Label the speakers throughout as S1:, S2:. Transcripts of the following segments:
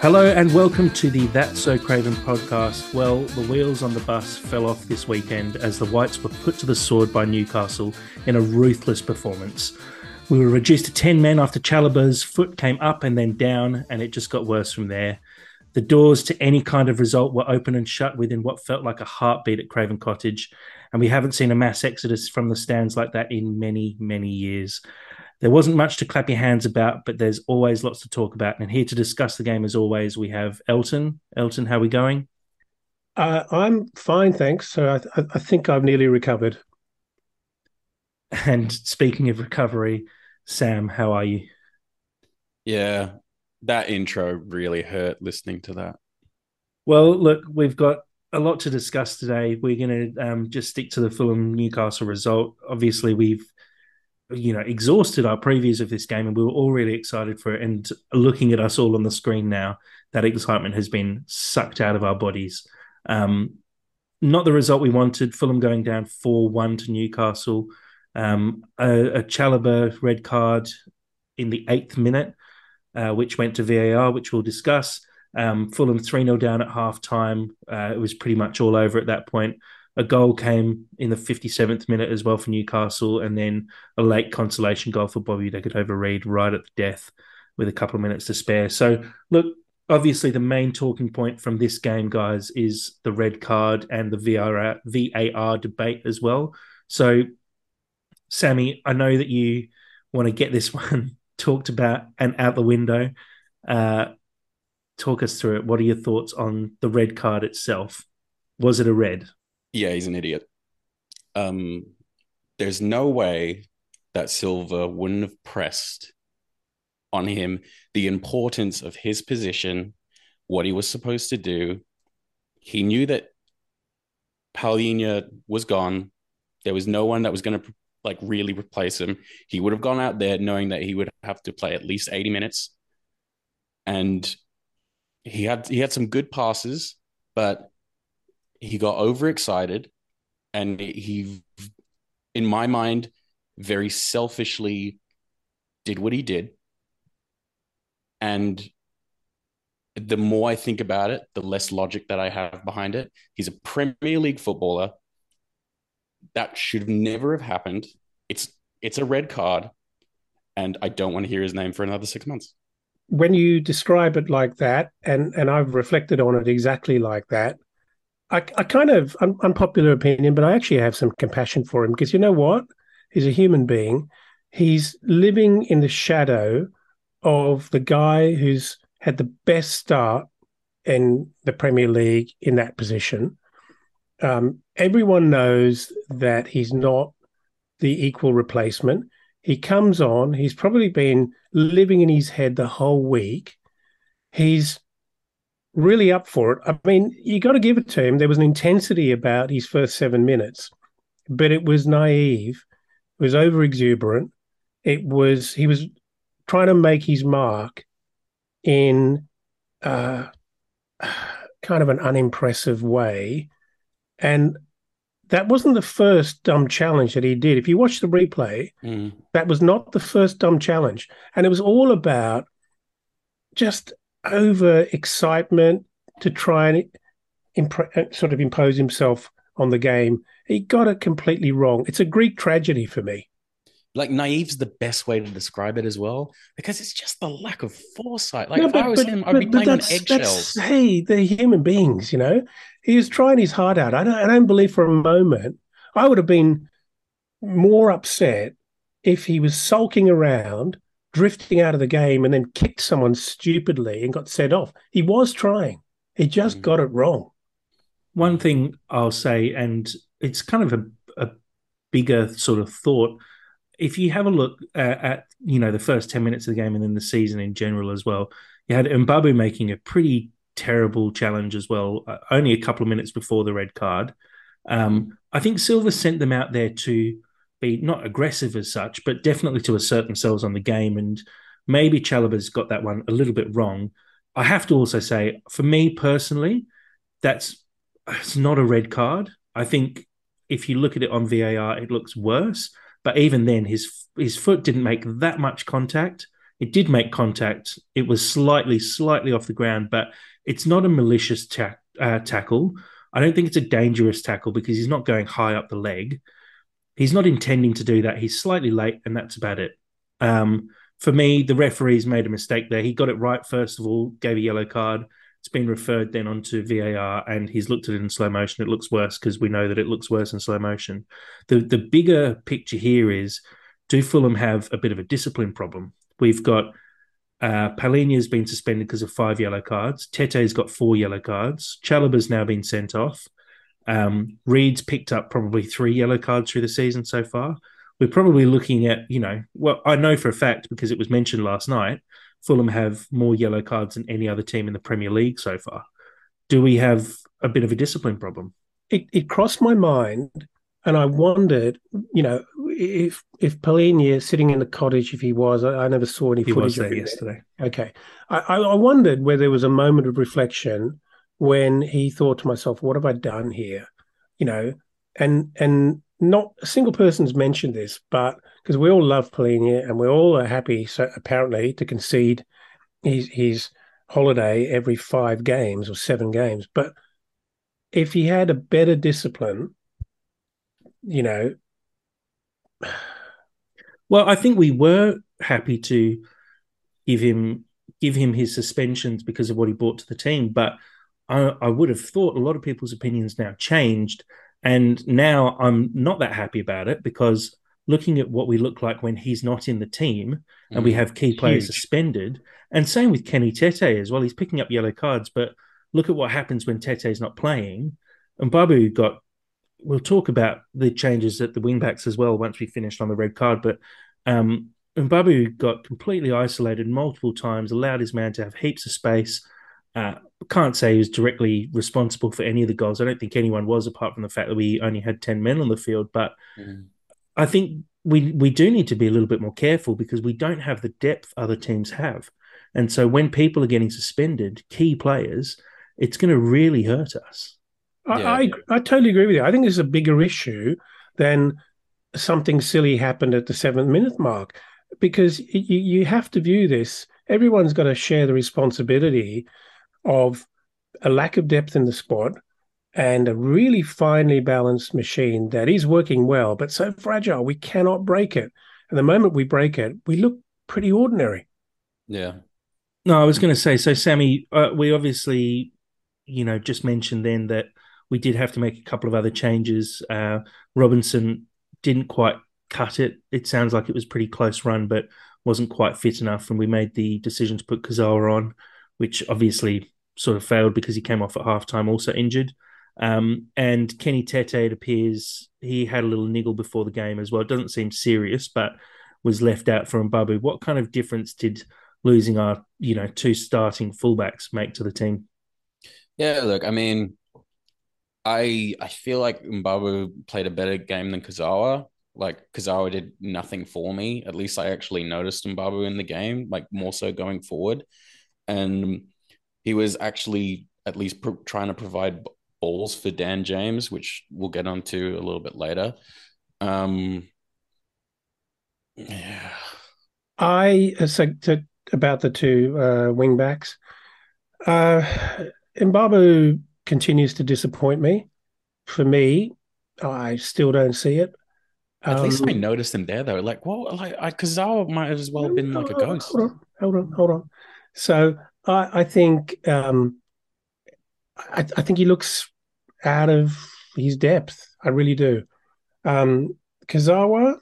S1: Hello and welcome to the That's So Craven podcast. Well, the wheels on the bus fell off this weekend as the Whites were put to the sword by Newcastle in a ruthless performance. We were reduced to 10 men after Chalobah's foot came up and then down, and it just got worse from there. The doors to any kind of result were open and shut within what felt like a heartbeat at Craven Cottage, and we haven't seen a mass exodus from the stands like that in many, many years. There wasn't much to clap your hands about, but there's always lots to talk about. And here to discuss the game, as always, we have Elton. Elton, how are we going?
S2: Uh, I'm fine, thanks. So I, th- I think I've nearly recovered.
S1: And speaking of recovery, Sam, how are you?
S3: Yeah, that intro really hurt listening to that.
S1: Well, look, we've got a lot to discuss today. We're going to um, just stick to the Fulham Newcastle result. Obviously, we've you know exhausted our previews of this game, and we were all really excited for it. And looking at us all on the screen now, that excitement has been sucked out of our bodies. Um, not the result we wanted. Fulham going down four one to Newcastle. Um, a, a Chalobah red card in the eighth minute, uh, which went to VAR, which we'll discuss. Um, Fulham 3 0 down at half time. Uh, it was pretty much all over at that point. A goal came in the 57th minute as well for Newcastle, and then a late consolation goal for Bobby Decordova-Reid right at the death with a couple of minutes to spare. So, look, obviously, the main talking point from this game, guys, is the red card and the VAR, VAR debate as well. So, Sammy, I know that you want to get this one talked about and out the window. Uh, talk us through it. What are your thoughts on the red card itself? Was it a red?
S3: Yeah, he's an idiot. Um, there's no way that Silva wouldn't have pressed on him the importance of his position, what he was supposed to do. He knew that Palhinha was gone. There was no one that was going to like really replace him. He would have gone out there knowing that he would have to play at least 80 minutes. And he had he had some good passes, but he got overexcited and he in my mind very selfishly did what he did. And the more I think about it, the less logic that I have behind it. He's a Premier League footballer that should never have happened. It's it's a red card, and I don't want to hear his name for another six months.
S2: When you describe it like that, and and I've reflected on it exactly like that, I, I kind of un, unpopular opinion, but I actually have some compassion for him because you know what? He's a human being. He's living in the shadow of the guy who's had the best start in the Premier League in that position. Um, everyone knows that he's not the equal replacement. He comes on, he's probably been living in his head the whole week. He's really up for it. I mean, you got to give it to him. There was an intensity about his first seven minutes, but it was naive. It was over exuberant. It was, he was trying to make his mark in uh, kind of an unimpressive way. And that wasn't the first dumb challenge that he did. If you watch the replay, mm. that was not the first dumb challenge. And it was all about just over excitement to try and imp- uh, sort of impose himself on the game. He got it completely wrong. It's a Greek tragedy for me.
S3: Like naive's the best way to describe it as well, because it's just the lack of foresight. Like no, if I was but, him, I'd but, be playing on eggshells.
S2: hey, they're human beings, you know. He was trying his heart out. I don't, I don't believe for a moment I would have been more upset if he was sulking around, drifting out of the game, and then kicked someone stupidly and got sent off. He was trying. He just mm. got it wrong.
S1: One thing I'll say, and it's kind of a, a bigger sort of thought if you have a look at, at, you know the first 10 minutes of the game and then the season in general as well you had Mbabu making a pretty terrible challenge as well uh, only a couple of minutes before the red card um, i think silva sent them out there to be not aggressive as such but definitely to assert themselves on the game and maybe Chalobah's got that one a little bit wrong i have to also say for me personally that's it's not a red card i think if you look at it on var it looks worse but even then, his his foot didn't make that much contact It did make contact. It was slightly, slightly off the ground, but it's not a malicious ta- uh, tackle. I don't think it's a dangerous tackle because he's not going high up the leg. He's not intending to do that. He's slightly late, and that's about it. Um, for me, the referees made a mistake there. He got it right first of all, gave a yellow card. It's been referred then onto VAR, and he's looked at it in slow motion. It looks worse because we know that it looks worse in slow motion. The the bigger picture here is: Do Fulham have a bit of a discipline problem? We've got uh, Palhinha's been suspended because of five yellow cards. Tete's got four yellow cards. Chalobah's now been sent off. Um, Reed's picked up probably three yellow cards through the season so far. We're probably looking at, you know, well, I know for a fact because it was mentioned last night, Fulham have more yellow cards than any other team in the Premier League so far. Do we have a bit of a discipline problem?
S2: It, it crossed my mind, and I wondered, you know, if if Palhinha sitting in the cottage, if he was, I, I never saw any
S1: He
S2: footage
S1: was
S2: of him
S1: yesterday.
S2: Okay. I, I I wondered whether there was a moment of reflection when he thought to myself, what have I done here? You know, and and not a single person's mentioned this, but because we all love Palhinha and we all are happy, so apparently, to concede his his holiday every five games or seven games. But if he had a better discipline, you know,
S1: Well, I think we were happy to give him give him his suspensions because of what he brought to the team, but I, I would have thought a lot of people's opinions now changed, and now I'm not that happy about it because looking at what we look like when he's not in the team and we
S3: Mm.
S1: have key players
S2: Huge.
S1: suspended, and same with Kenny Tete as well. He's picking up yellow cards, but look at what happens when Tete's not playing. Mbabu got. We'll talk about the changes at the wingbacks as well once we finished on the red card, but um, Mbabu got completely isolated multiple times, allowed his man to have heaps of space. Uh, can't say he was directly responsible for any of the goals. I don't think anyone was, apart from the fact that we only had 10 men on the field. But
S3: Mm.
S1: I think we, we do need to be a little bit more careful because we don't have the depth other teams have. And so when people are getting suspended, key players, it's going to really hurt us.
S2: I,
S3: Yeah.
S2: I I totally agree with you. I think it's a bigger issue than something silly happened at the seventh minute mark because you, you have to view this. Everyone's got to share the responsibility of a lack of depth in the squad and a really finely balanced machine that is working well, but so fragile we cannot break it. And the moment we break it, we look pretty ordinary.
S3: Yeah.
S1: No, I was going to say, so Sammy, uh, we obviously, you know, just mentioned then that we did have to make a couple of other changes. Uh, Robinson didn't quite cut it. It sounds like it was pretty close run, but wasn't quite fit enough. And we made the decision to put Kurzawa on, which obviously sort of failed because he came off at halftime also injured. Um, and Kenny Tete, it appears he had a little niggle before the game as well. It doesn't seem serious, but was left out for Mbabu. What kind of difference did losing our, you know, two starting fullbacks make to the team?
S3: Yeah, look, I mean, I I feel like Mbabu played a better game than Kurzawa. Like Kurzawa did nothing for me. At least I actually noticed Mbabu in the game, like more so going forward. And he was actually at least pro- trying to provide balls for Dan James, which we'll get onto a little bit later. Um, yeah,
S2: I uh, so to, about the two uh, wing backs. Uh, Mbabu continues to disappoint me. For me, I still don't see it.
S3: at least I
S2: Um,
S3: noticed him there though. Like, well, like I, Kurzawa might as well have been like a ghost.
S2: Hold on, hold on, hold on. So I, I think um, I, I think he looks out of his depth. I really do. Um, Kurzawa,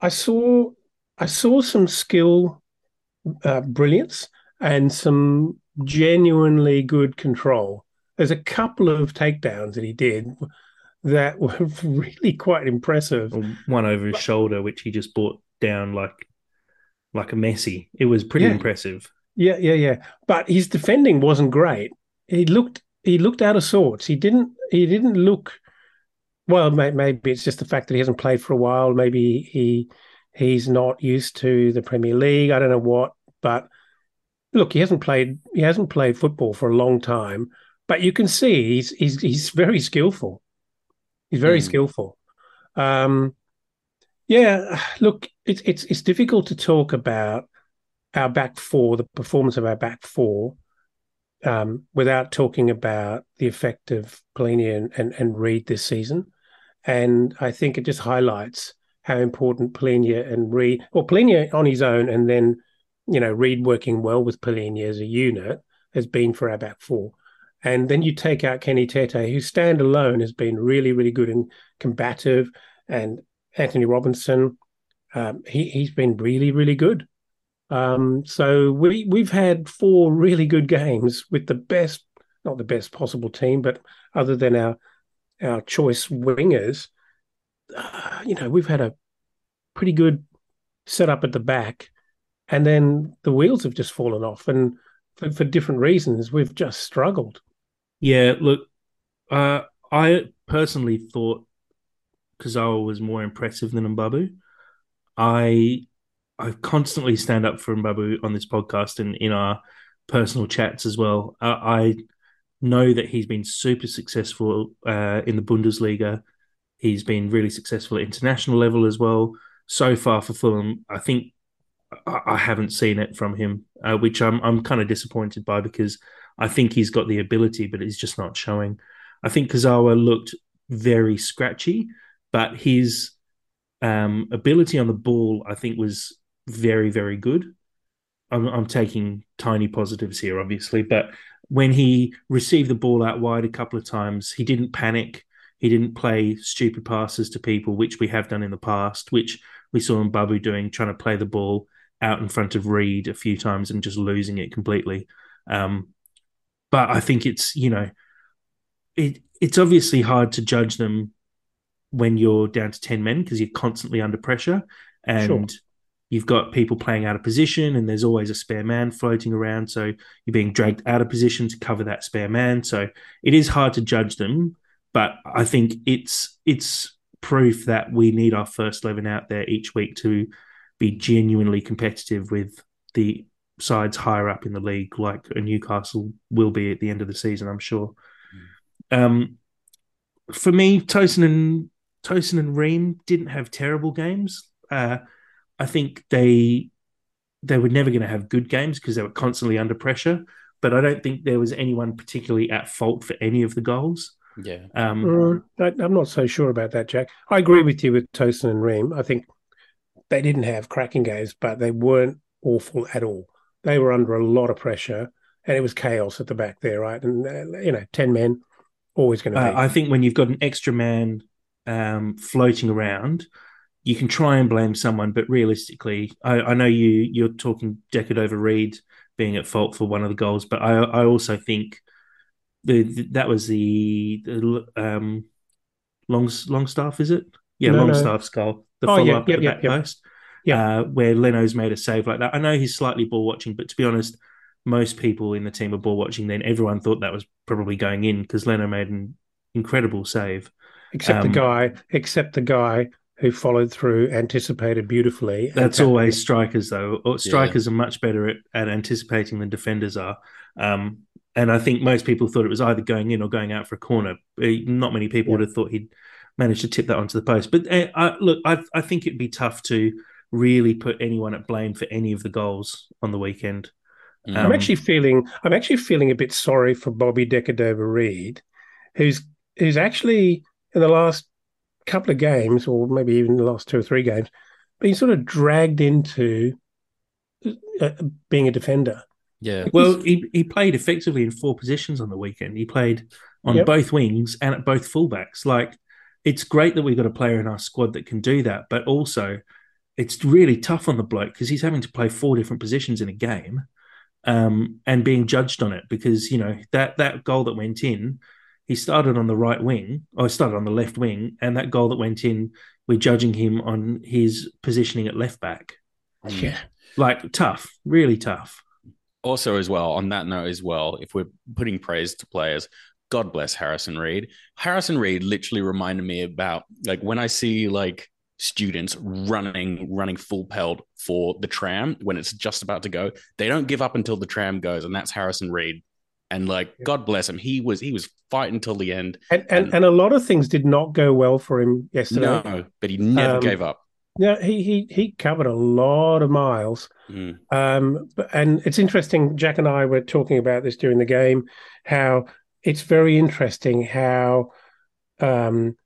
S2: I saw I saw some skill, uh, brilliance, and some genuinely good control. There's a couple of takedowns that he did that were really quite impressive.
S1: One over his shoulder, which he just brought down like like a Messi. It was pretty
S2: Yeah.
S1: impressive.
S2: Yeah, yeah, yeah. But his defending wasn't great. He looked he looked out of sorts. He didn't he didn't look well. May, maybe it's just the fact that he hasn't played for a while. Maybe he he's not used to the Premier League. I don't know what, but look, he hasn't played he hasn't played football for a long time. But you can see he's he's he's very skillful. He's very
S3: Hmm.
S2: skillful. Um, yeah, look, it's it's it's difficult to talk about our back four, the performance of our back four, um, without talking about the effect of Palhinha and, and, and Reed this season. And I think it just highlights how important Palhinha and Reed, or Palhinha on his own, and then, you know, Reed working well with Palhinha as a unit has been for our back four. And then you take out Kenny Tete, who stand alone has been really, really good and combative. And Anthony Robinson, um, he, he's been really, really good. Um, so we we've had four really good games with the best, not the best possible team, but other than our our choice wingers, uh, you know, we've had a pretty good setup at the back, and then the wheels have just fallen off, and for, for different reasons, we've just struggled.
S1: Yeah, look, uh, I personally thought Kurzawa was more impressive than Mbabu. I I constantly stand up for Mbabu on this podcast and in our personal chats as well. Uh, I know that he's been super successful uh, in the Bundesliga. He's been really successful at international level as well. So far for Fulham, I think I, I haven't seen it from him, uh, which I'm I'm kind of disappointed by because I think he's got the ability, but he's just not showing. I think Kurzawa looked very scratchy, but his um, ability on the ball, I think, was very, very good. I'm, I'm taking tiny positives here, obviously, but when he received the ball out wide a couple of times, he didn't panic. He didn't play stupid passes to people, which we have done in the past, which we saw Mbabu doing, trying to play the ball out in front of Reid a few times and just losing it completely. Um, but I think it's you know, it it's obviously hard to judge them when you're down to ten men because you're constantly under pressure and sure you've got people playing out of position and there's always a spare man floating around so you're being dragged out of position to cover that spare man. So it is hard to judge them but i think it's it's proof that we need our first 11 out there each week to be genuinely competitive with the sides higher up in the league like a newcastle will be at the end of the season i'm sure. Mm. um, for me tosin and tosin and ream didn't have terrible games. Uh, I think they they were never going to have good games because they were constantly under pressure. But I don't think there was anyone particularly at fault for any of the goals.
S3: Yeah,
S1: um,
S2: uh, I, am not so sure about that, Jack. I agree with you with Tosin and Ream. I think they didn't have cracking games, but they weren't awful at all. They were under a lot of pressure, and it was chaos at the back there, right? And uh, you know, ten men always going to. Uh,
S1: I think when you've got an extra man um, floating around, you can try and blame someone, but realistically, I, I know you you're talking Decordova Reid being at fault for one of the goals, but I I also think the, the that was the, the um long Longstaff is it? Yeah, no, Longstaff's no. goal. The oh, follow up yeah, at the back post. Yeah, uh, where Leno's made a save like that. I know he's slightly ball watching, but to be honest, most people in the team are ball watching. Then everyone thought that was probably going in because Leno made an incredible save.
S2: Except um, the guy, except the guy who followed through, anticipated beautifully.
S1: That's always strikers, though. Strikers yeah. are much better at, at anticipating than defenders are. Um, and I think most people thought it was either going in or going out for a corner. Not many people yeah. would have thought he'd managed to tip that onto the post. But uh, I, look, I, I think it'd be tough to really put anyone at blame for any of the goals on the weekend.
S2: Um, I'm actually feeling I'm actually feeling a bit sorry for Bobby Decordova Reid, who's who's actually in the last couple of games, or maybe even the last two or three games, being sort of dragged into uh, being a defender.
S3: Yeah.
S1: Well, he, he played effectively in four positions on the weekend. He played on yep. both wings and at both fullbacks. Like, it's great that we've got a player in our squad that can do that, but also it's really tough on the bloke because he's having to play four different positions in a game um, and being judged on it because, you know, that, that goal that went in he started on the right wing, oh, or started on the left wing, and that goal that went in, we're judging him on his positioning at left back.
S2: Yeah.
S1: Like tough, really tough.
S3: Also, as well, on that note, as well, if we're putting praise to players, God bless Harrison Reed. Harrison Reed literally reminded me about like when I see like students running running full pelt for the tram when it's just about to go they don't give up until the tram goes and that's harrison reed and like yeah. God bless him, he was he was fighting till the end.
S2: And, and, and and a lot of things did not go well for him yesterday.
S3: No, but he never um, gave up.
S2: Yeah, he he he covered a lot of miles.
S3: Mm.
S2: Um, but- and it's interesting. Jack and I were talking about this during the game. How it's very interesting how um,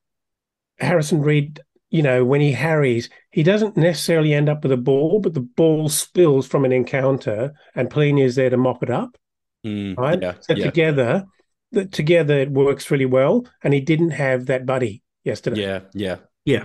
S2: Harrison Reed, you know, when he harries, he doesn't necessarily end up with a ball, but the ball spills from an encounter, and Palhinha is there to mop it up.
S3: Mm.
S2: Right.
S3: Yeah.
S2: So
S3: yeah.
S2: together, the, together it works really well. And he didn't have that buddy yesterday.
S3: Yeah. Yeah.
S1: Yeah,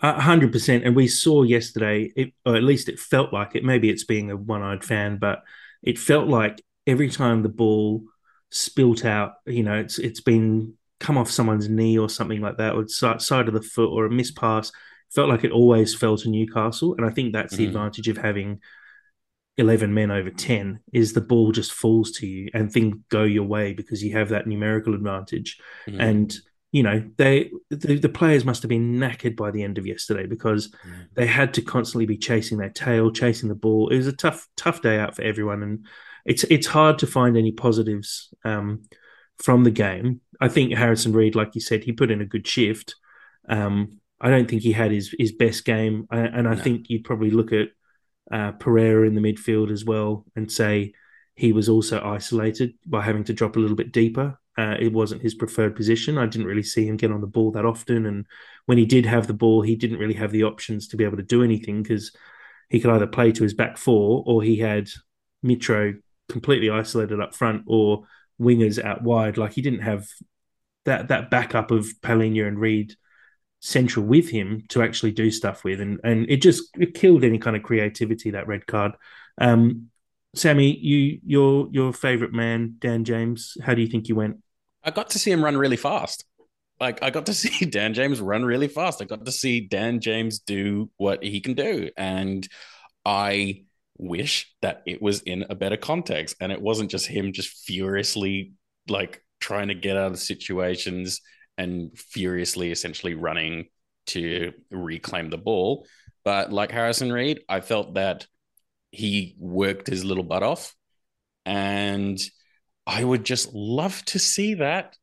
S1: a hundred percent. And we saw yesterday, it, or at least it felt like it. Maybe it's being a one-eyed fan, but it felt like every time the ball spilt out, you know, it's it's been come off someone's knee or something like that, or side, side of the foot, or a missed pass. Felt like it always fell to Newcastle, and I think that's the
S3: Mhm.
S1: advantage of having eleven men over ten is the ball just falls to you and things go your way because you have that numerical advantage
S3: Mhm.
S1: and you know they the, the players must have been knackered by the end of yesterday because
S3: Mm.
S1: they had to constantly be chasing their tail chasing the ball it was a tough tough day out for everyone and it's it's hard to find any positives um, from the game i think harrison reed like you said he put in a good shift um, i don't think he had his his best game I- and i
S3: No.
S1: think you'd probably look at uh, pereira in the midfield as well and say he was also isolated by having to drop a little bit deeper. Uh, it wasn't his preferred position. I didn't really see him get on the ball that often. And when he did have the ball, he didn't really have the options to be able to do anything because he could either play to his back four or he had Mitro completely isolated up front or wingers out wide. Like he didn't have that that backup of Palhinha and Reed central with him to actually do stuff with. And and it just it killed any kind of creativity, that red card. Um, Sammy, you your your favorite man, Dan James. How do you think you went?
S3: I got to see him run really fast. Like I got to see Dan James run really fast. I got to see Dan James do what he can do, and I wish that it was in a better context and it wasn't just him just furiously like trying to get out of situations and furiously essentially running to reclaim the ball. But like Harrison Reed, I felt that he worked his little butt off and I would just love to see that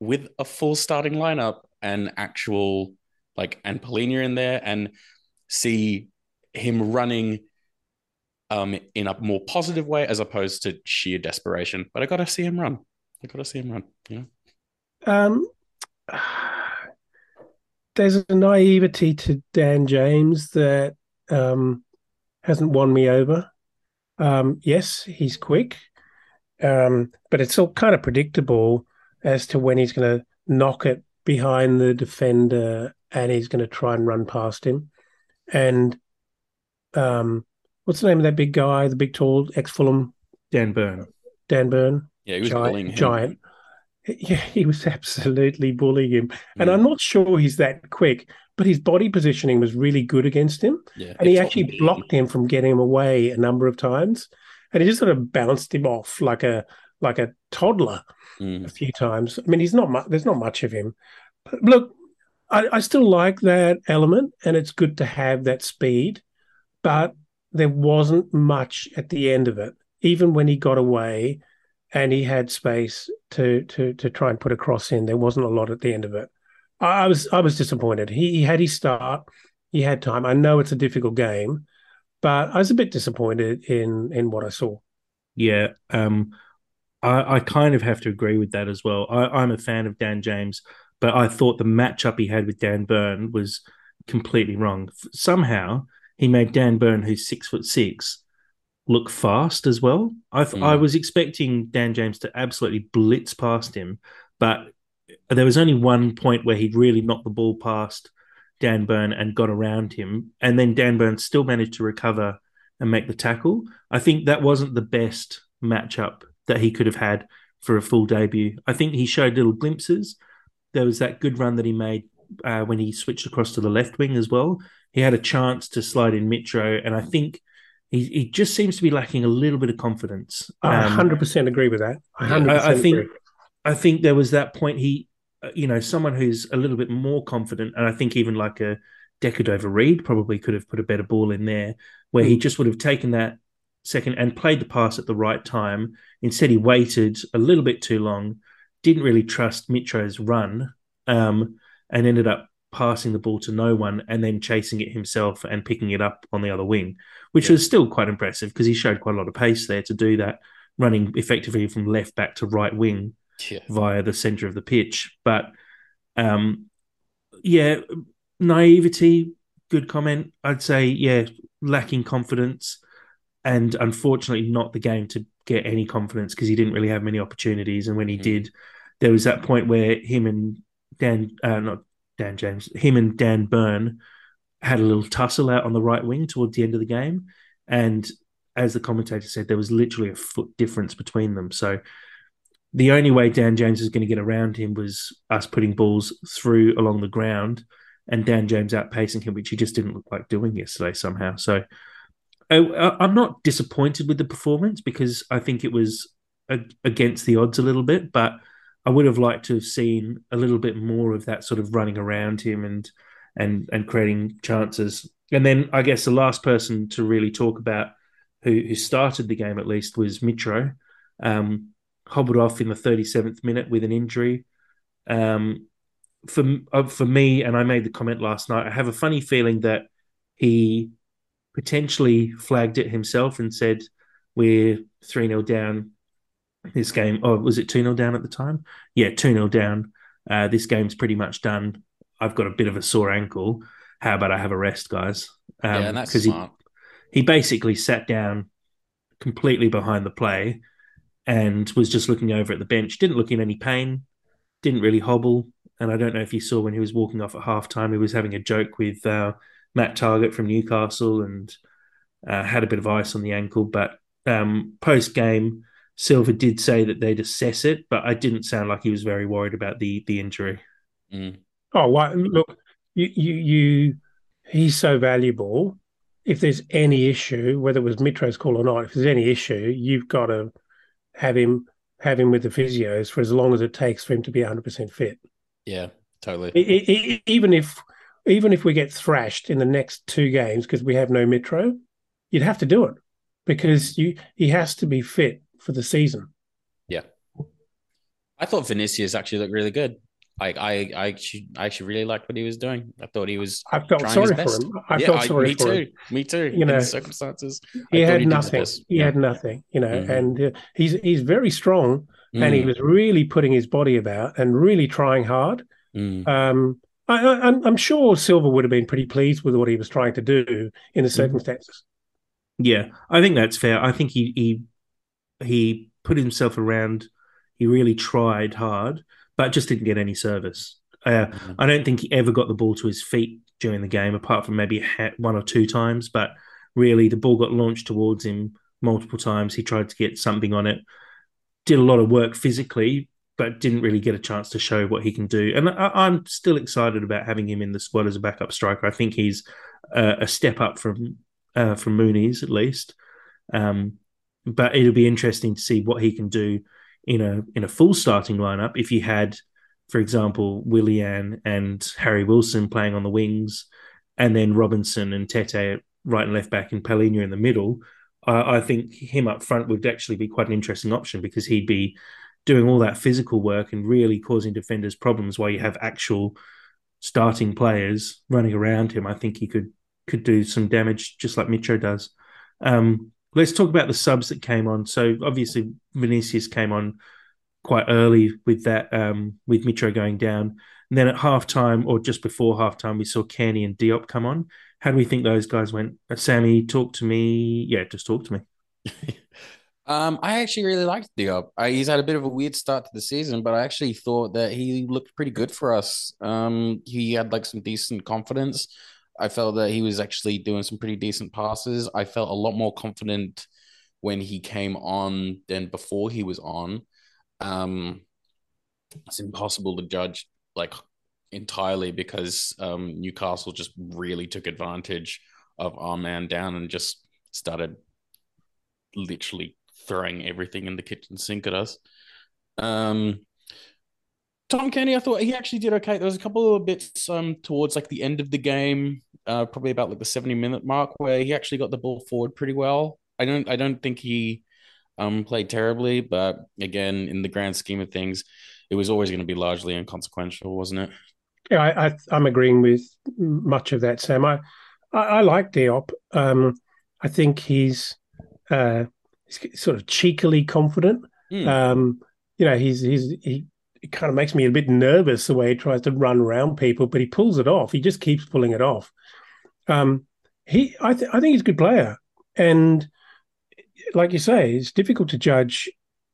S3: with a full starting lineup and actual like and Palhinha in there and see him running um in a more positive way as opposed to sheer desperation. But I gotta see him run. I gotta see him run. You know?
S2: Um, there's a naivety to Dan James that um, hasn't won me over. Um, yes, he's quick, um, but it's all kind of predictable as to when he's going to knock it behind the defender and he's going to try and run past him. And um, what's the name of that big guy, the big tall ex Fulham
S1: Dan Burn.
S2: Dan Burn.
S3: Yeah, he was bullying
S2: giant,
S3: him.
S2: giant. Yeah, he was absolutely bullying him. And. I'm not sure he's that quick, but his body positioning was really good against him.
S3: Yeah,
S2: And he actually
S3: all-
S2: blocked him from getting him away a number of times. And he just sort of bounced him off like a like a toddler
S3: Mm.
S2: a few times. I mean, he's not much. There's not much of him. But look, I, I still like that element, and it's good to have that speed. But there wasn't much at the end of it. Even when he got away, and he had space to to to try and put a cross in, there wasn't a lot at the end of it. I, was I was disappointed. He, he had his start. He had time. I know it's a difficult game, but I was a bit disappointed in in what I saw.
S1: Yeah, um, I, I kind of have to agree with that as well. I, I'm a fan of Dan James, but I thought the matchup he had with Dan Burn was completely wrong. Somehow he made Dan Burn, who's six foot six, look fast as well. I th-
S3: Mm.
S1: I was expecting Dan James to absolutely blitz past him, but there was only one point where he'd really knocked the ball past Dan Burn and got around him, and then Dan Burn still managed to recover and make the tackle. I think that wasn't the best matchup that he could have had for a full debut. I think he showed little glimpses. There was that good run that he made uh, when he switched across to the left wing as well. He had a chance to slide in Mitro, and I think he, he just seems to be lacking a little bit of confidence.
S2: I
S1: Um,
S2: 100% agree with that. I 100%
S1: I, think
S2: agree.
S1: I think there was that point. He, uh, you know, someone who's a little bit more confident, and I think even like a Decordova Reid probably could have put a better ball in there, where he
S2: Mm.
S1: just would have taken that second and played the pass at the right time. Instead, he waited a little bit too long, didn't really trust Mitro's run, um, and ended up passing the ball to no one and then chasing it himself and picking it up on the other wing, which
S3: Yeah.
S1: was still quite impressive because he showed quite a lot of pace there to do that, running effectively from left back to right wing
S3: Yeah.
S1: via the center of the pitch. But um, yeah, naivety, good comment. I'd say, yeah, lacking confidence, and unfortunately, not the game to get any confidence because he didn't really have many opportunities. And when he
S3: Mhm.
S1: did, there was that point where him and Dan, uh, not Dan James, him and Dan Burn had a little tussle out on the right wing towards the end of the game. And as the commentator said, there was literally a foot difference between them. So the only way Dan James was going to get around him was us putting balls through along the ground and Dan James outpacing him, which he just didn't look like doing yesterday somehow. So I, I'm not disappointed with the performance because I think it was against the odds a little bit, but I would have liked to have seen a little bit more of that sort of running around him and and and creating chances. And then I guess the last person to really talk about who who started the game at least was Mitro. Um, hobbled off in the 37th minute with an injury. Um, for uh, for me, and I made the comment last night. I have a funny feeling that he potentially flagged it himself and said, "We're three 0 down this game." Oh, was it two 0 down at the time? Yeah, two 0 down. Uh, this game's pretty much done. I've got a bit of a sore ankle. How about I have a rest, guys? Um,
S3: yeah, that's
S1: 'cause he,
S3: smart.
S1: he basically sat down completely behind the play and was just looking over at the bench. Didn't look in any pain. Didn't really hobble. And I don't know if you saw when he was walking off at halftime, he was having a joke with uh, Matt Targett from Newcastle and uh, had a bit of ice on the ankle. But um, post game, Silva did say that they'd assess it, but I didn't sound like he was very worried about the the injury.
S3: Mm.
S2: Oh, why, look, you, you, you, he's so valuable. If there's any issue, whether it was Mitro's call or not, if there's any issue, you've got to have him have him with the physios for as long as it takes for him to be 100% fit.
S3: Yeah, totally.
S2: I- I- I- even if even if we get thrashed in the next two games because we have no Mitro, you'd have to do it because you he has to be fit for the season.
S3: Yeah, I thought Vinicius actually looked really good. Like I, I actually, I actually really liked what he was doing. I thought he was.
S2: I felt
S3: Trying
S2: sorry
S3: his
S2: for him. I
S3: yeah,
S2: felt
S3: I-
S2: sorry
S3: me
S2: for
S3: too.
S2: him.
S3: Me too. Me too.
S2: You
S3: in
S2: know,
S3: the circumstances,
S2: He
S3: I
S2: had
S3: he
S2: nothing. He
S3: Yeah.
S2: had nothing. You know,
S3: Mhm.
S2: and uh, he's he's very strong, and he
S3: Mm,
S2: was really putting his body about and really trying hard.
S3: mm.
S2: Um, I, I, I'm- I'm sure Silva would have been pretty pleased with what he was trying to do in the circumstances.
S1: Yeah, I think that's fair. I think he he he put himself around. He really tried hard, but just didn't get any service. Uh,
S3: Mhm.
S1: I don't think he ever got the ball to his feet during the game, apart from maybe one or two times. But really, the ball got launched towards him multiple times. He tried to get something on it, did a lot of work physically, but didn't really get a chance to show what he can do. And I, I'm still excited about having him in the squad as a backup striker. I think he's uh, a step up from uh, from Muniz at least. Um, but it'll be interesting to see what he can do in a in a full starting lineup. If you had, for example, Willian and Harry Wilson playing on the wings, and then Robinson and Tete right and left back, and Palhinha in the middle, I I think him up front would actually be quite an interesting option because he'd be doing all that physical work and really causing defenders problems while you have actual starting players running around him. I think he could could do some damage just like Mitro does. Um, let's talk about the subs that came on. So obviously Vinicius came on quite early with that um, with Mitro going down. And then at halftime or just before halftime, we saw Cairney and Diop come on. How do we think those guys went? Uh, Sammy, talk to me. Yeah, just talk to me.
S3: Um, I actually really liked Diop. Uh, he's had a bit of a weird start to the season, but I actually thought that he looked pretty good for us. Um, he had like some decent confidence. I felt that he was actually doing some pretty decent passes. I felt a lot more confident when he came on than before he was on. Um, it's impossible to judge like entirely because um, Newcastle just really took advantage of our man down and just started literally throwing everything in the kitchen sink at us. Um, Tom Cairney, I thought he actually did okay. There was a couple of bits um towards like the end of the game, uh, probably about like the 70 minute mark, where he actually got the ball forward pretty well. I don't I don't think he um played terribly, but again, in the grand scheme of things, it was always going to be largely inconsequential, wasn't it?
S2: Yeah, I, I, am agreeing with much of that, Sam. I, I, I like Diop. Um, I think he's, uh, he's sort of cheekily confident. Mm. Um, you know, he's he's he it kind of makes me a bit nervous the way he tries to run around people, but he pulls it off. He just keeps pulling it off. Um, he, I, th- I think he's a good player, and like you say, it's difficult to judge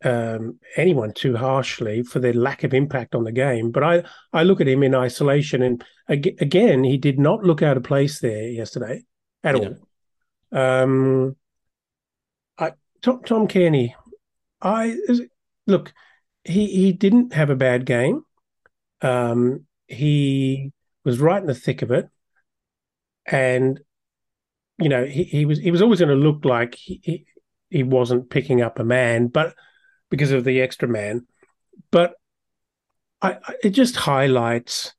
S2: um, anyone too harshly for their lack of impact on the game. But I, I look at him in isolation, and ag- again, he did not look out of place there yesterday at yeah. all. Um, I, Tom, Tom Cairney, I look, he he didn't have a bad game. Um, he was right in the thick of it, and you know he, he was he was always going to look like he, he wasn't picking up a man, but because of the extra man. But I, it just highlights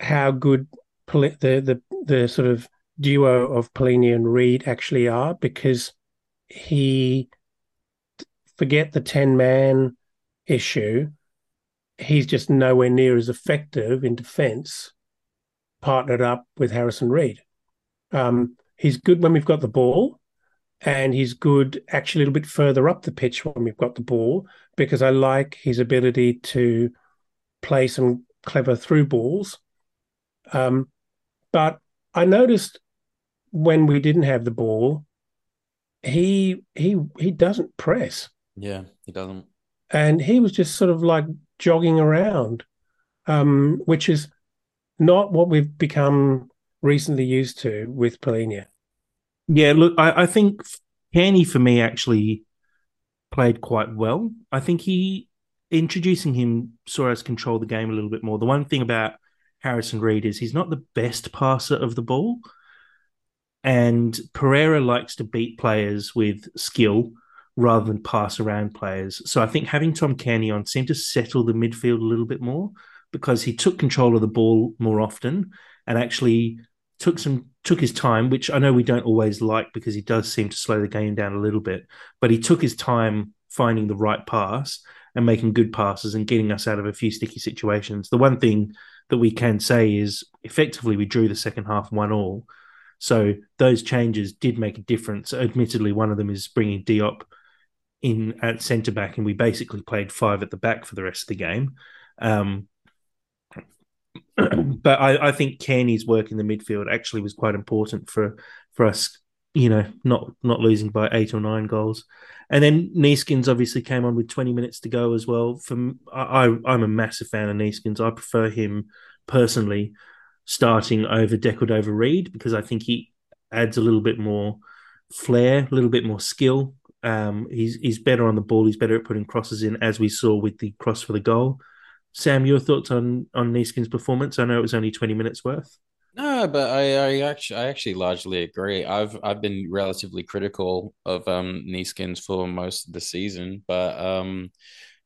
S2: how good the the the sort of duo of Palhinha and Reed actually are because he forget the ten man issue. He's just nowhere near as effective in defence, partnered up with Harrison Reed. Um, he's good when we've got the ball, and he's good actually a little bit further up the pitch when we've got the ball because I like his ability to play some clever through balls. Um, but I noticed when we didn't have the ball, he he he doesn't press.
S3: Yeah, he doesn't.
S2: And he was just sort of like jogging around, um, which is not what we've become recently used to with Palhinha.
S1: Yeah, look, I, I think Cairney for me actually played quite well. I think he introducing him saw us control the game a little bit more. The one thing about Harrison Reed is he's not the best passer of the ball. And Pereira likes to beat players with skill rather than pass around players. So I think having Tom Cairney on seemed to settle the midfield a little bit more because he took control of the ball more often and actually took some took his time, which I know we don't always like because he does seem to slow the game down a little bit. But he took his time finding the right pass and making good passes and getting us out of a few sticky situations. The one thing that we can say is effectively we drew the second half one all. So those changes did make a difference. Admittedly, one of them is bringing Diop in at centre back, and we basically played five at the back for the rest of the game. Um, but I, I think Cairney's work in the midfield actually was quite important for for us, you know, not not losing by eight or nine goals. And then Neeskens obviously came on with 20 minutes to go as well. From I, I'm a massive fan of Neeskens. I prefer him personally starting over Decordova-Reid because I think he adds a little bit more flair, a little bit more skill. Um, he's he's better on the ball. He's better at putting crosses in, as we saw with the cross for the goal. Sam, your thoughts on on Neeskens' performance? I know it was only twenty minutes worth.
S3: No, but I, I actually I actually largely agree. I've I've been relatively critical of um Neeskens for most of the season, but um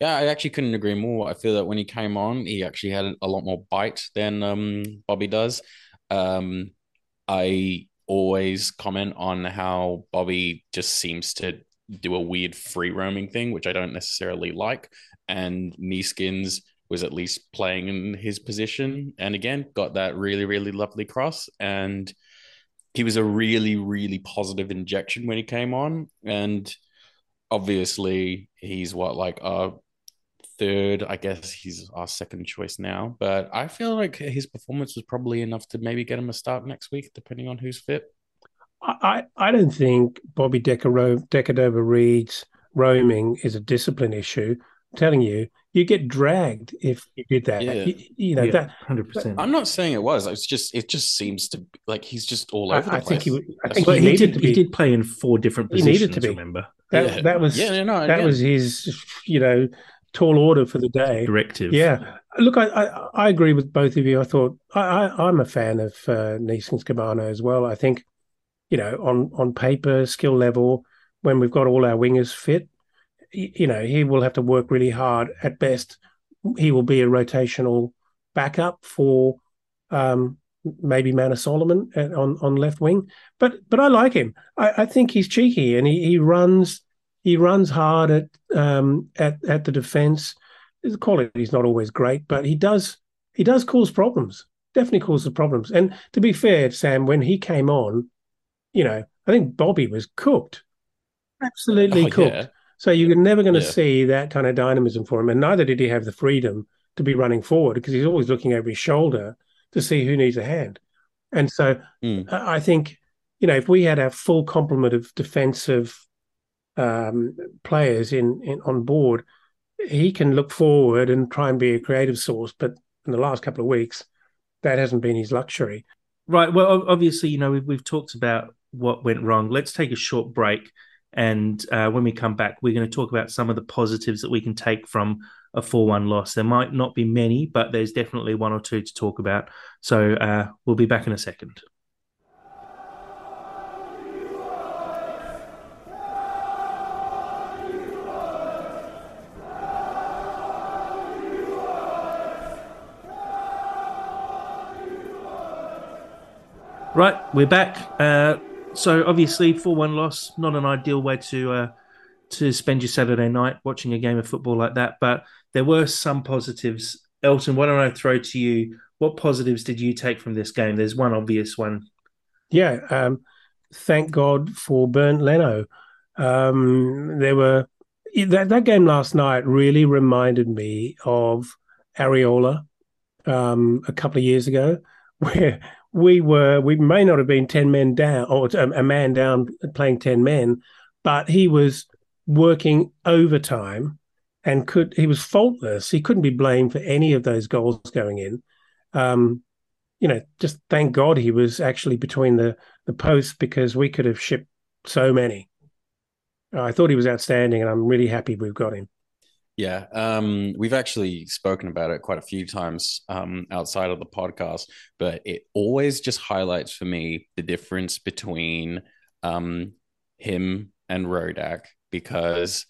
S3: yeah, I actually couldn't agree more. I feel that when he came on, he actually had a lot more bite than um Bobby does. Um I always comment on how Bobby just seems to do a weird free roaming thing, which I don't necessarily like. And Neeskens was at least playing in his position. And again, got that really, really lovely cross. And he was a really, really positive injection when he came on. And obviously, he's what, like our third, I guess he's our second choice now. But I feel like his performance was probably enough to maybe get him a start next week, depending on who's fit.
S2: I, I don't think Bobby Decordova-Reid's roaming is a discipline issue. I'm telling you, you get dragged if you did that. Yeah. You, you know yeah, that
S1: hundred percent.
S3: I'm not saying it was. It's just it just seems to like he's just all over I, the place.
S1: I think he, I think he, he did. He did play in four different positions. He needed to be. Remember
S2: that yeah. that was yeah, no, that was his you know tall order for the day
S1: directive.
S2: Yeah, look, I I, I agree with both of you. I thought I, I am a fan of uh, Neeskens Kebano as well. I think you know on on paper skill level when we've got all our wingers fit you know, he will have to work really hard. At best, he will be a rotational backup for um, maybe Manor Solomon on on left wing. But but I like him. I, I think he's cheeky and he, he runs he runs hard at um, at at the defence. The quality is not always great, but he does he does cause problems. Definitely causes problems. And to be fair, Sam, when he came on, you know, I think Bobby was cooked, absolutely
S3: Oh,
S2: cooked.
S3: yeah.
S2: So you're never going to
S3: Yeah.
S2: see that kind of dynamism for him. And neither did he have the freedom to be running forward because he's always looking over his shoulder to see who needs a hand. And so
S3: Mm.
S2: I think, you know, if we had a full complement of defensive um, players in, in on board, he can look forward and try and be a creative source. But in the last couple of weeks, that hasn't been his luxury.
S1: Right. Well, obviously, you know, we've, we've talked about what went wrong. Let's take a short break. And uh, when we come back, we're going to talk about some of the positives that we can take from a 4 1 loss. There might not be many, but there's definitely one or two to talk about. So uh, we'll be back in a second. Right, we're back. Uh, so obviously, four-one loss, not an ideal way to uh, to spend your Saturday night watching a game of football like that. But there were some positives. Elton, why don't I throw to you? What positives did you take from this game? There's one obvious one.
S2: Yeah. Um, thank God for Bernd Leno. Um, there were that, that game last night really reminded me of Areola um, a couple of years ago, where we were we may not have been ten men down or a, a man down playing ten men, but he was working overtime and could he was faultless. He couldn't be blamed for any of those goals going in. Um, you know, just thank God he was actually between the the posts because we could have shipped so many. I thought he was outstanding, and I'm really happy we've got him.
S3: Yeah, um, we've actually spoken about it quite a few times um, outside of the podcast, but it always just highlights for me the difference between um, him and Rodak because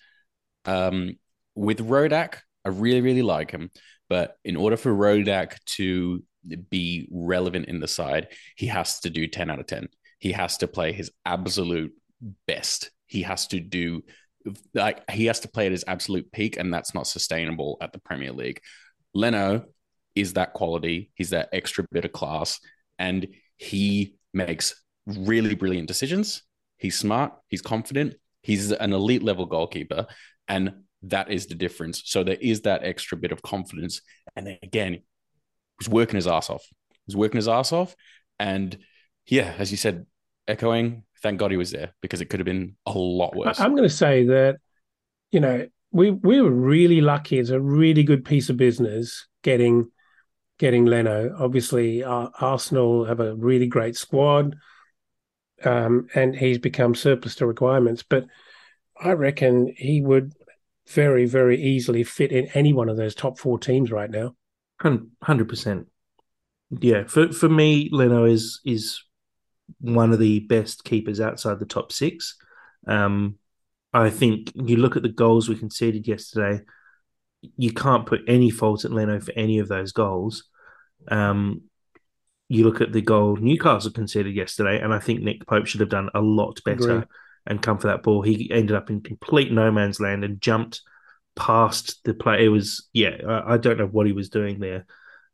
S3: um, with Rodak, I really, really like him, but in order for Rodak to be relevant in the side, he has to do 10 out of 10. He has to play his absolute best. He has to do like he has to play at his absolute peak, and that's not sustainable at the Premier League. Leno is that quality. He's that extra bit of class, and he makes really brilliant decisions. He's smart. He's confident. He's an elite level goalkeeper, and that is the difference. So there is that extra bit of confidence, and then again, he's working his ass off. He's working his ass off, and yeah, as you said, echoing. Thank God he was there because it could have been a lot worse.
S2: I'm going to say that, you know, we we were really lucky. It's a really good piece of business getting getting Leno. Obviously, uh, Arsenal have a really great squad, um, and he's become surplus to requirements. But I reckon he would very very easily fit in any one of those top four teams right now.
S1: Hundred percent. Yeah, for for me, Leno is is one of the best keepers outside the top six. Um, I think you look at the goals we conceded yesterday. You can't put any fault at Leno for any of those goals. Um, you look at the goal Newcastle conceded yesterday, and I think Nick Pope should have done a lot better
S2: Agreed.
S1: and come for that ball. He ended up in complete no man's land and jumped past the play. It was yeah, I, I don't know what he was doing there.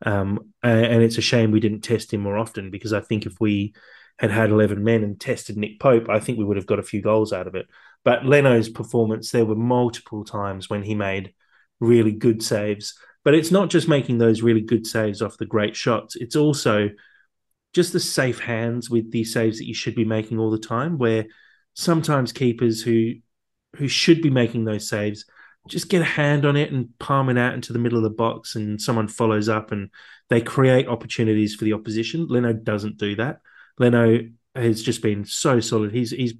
S1: Um, and, and it's a shame we didn't test him more often because I think if we had had 11 men and tested Nick Pope, I think we would have got a few goals out of it. But Leno's performance, there were multiple times when he made really good saves. But it's not just making those really good saves off the great shots, it's also just the safe hands with the saves that you should be making all the time, where sometimes keepers who who should be making those saves just get a hand on it and palm it out into the middle of the box and someone follows up and they create opportunities for the opposition. Leno doesn't do that. Leno has just been so solid. He's he's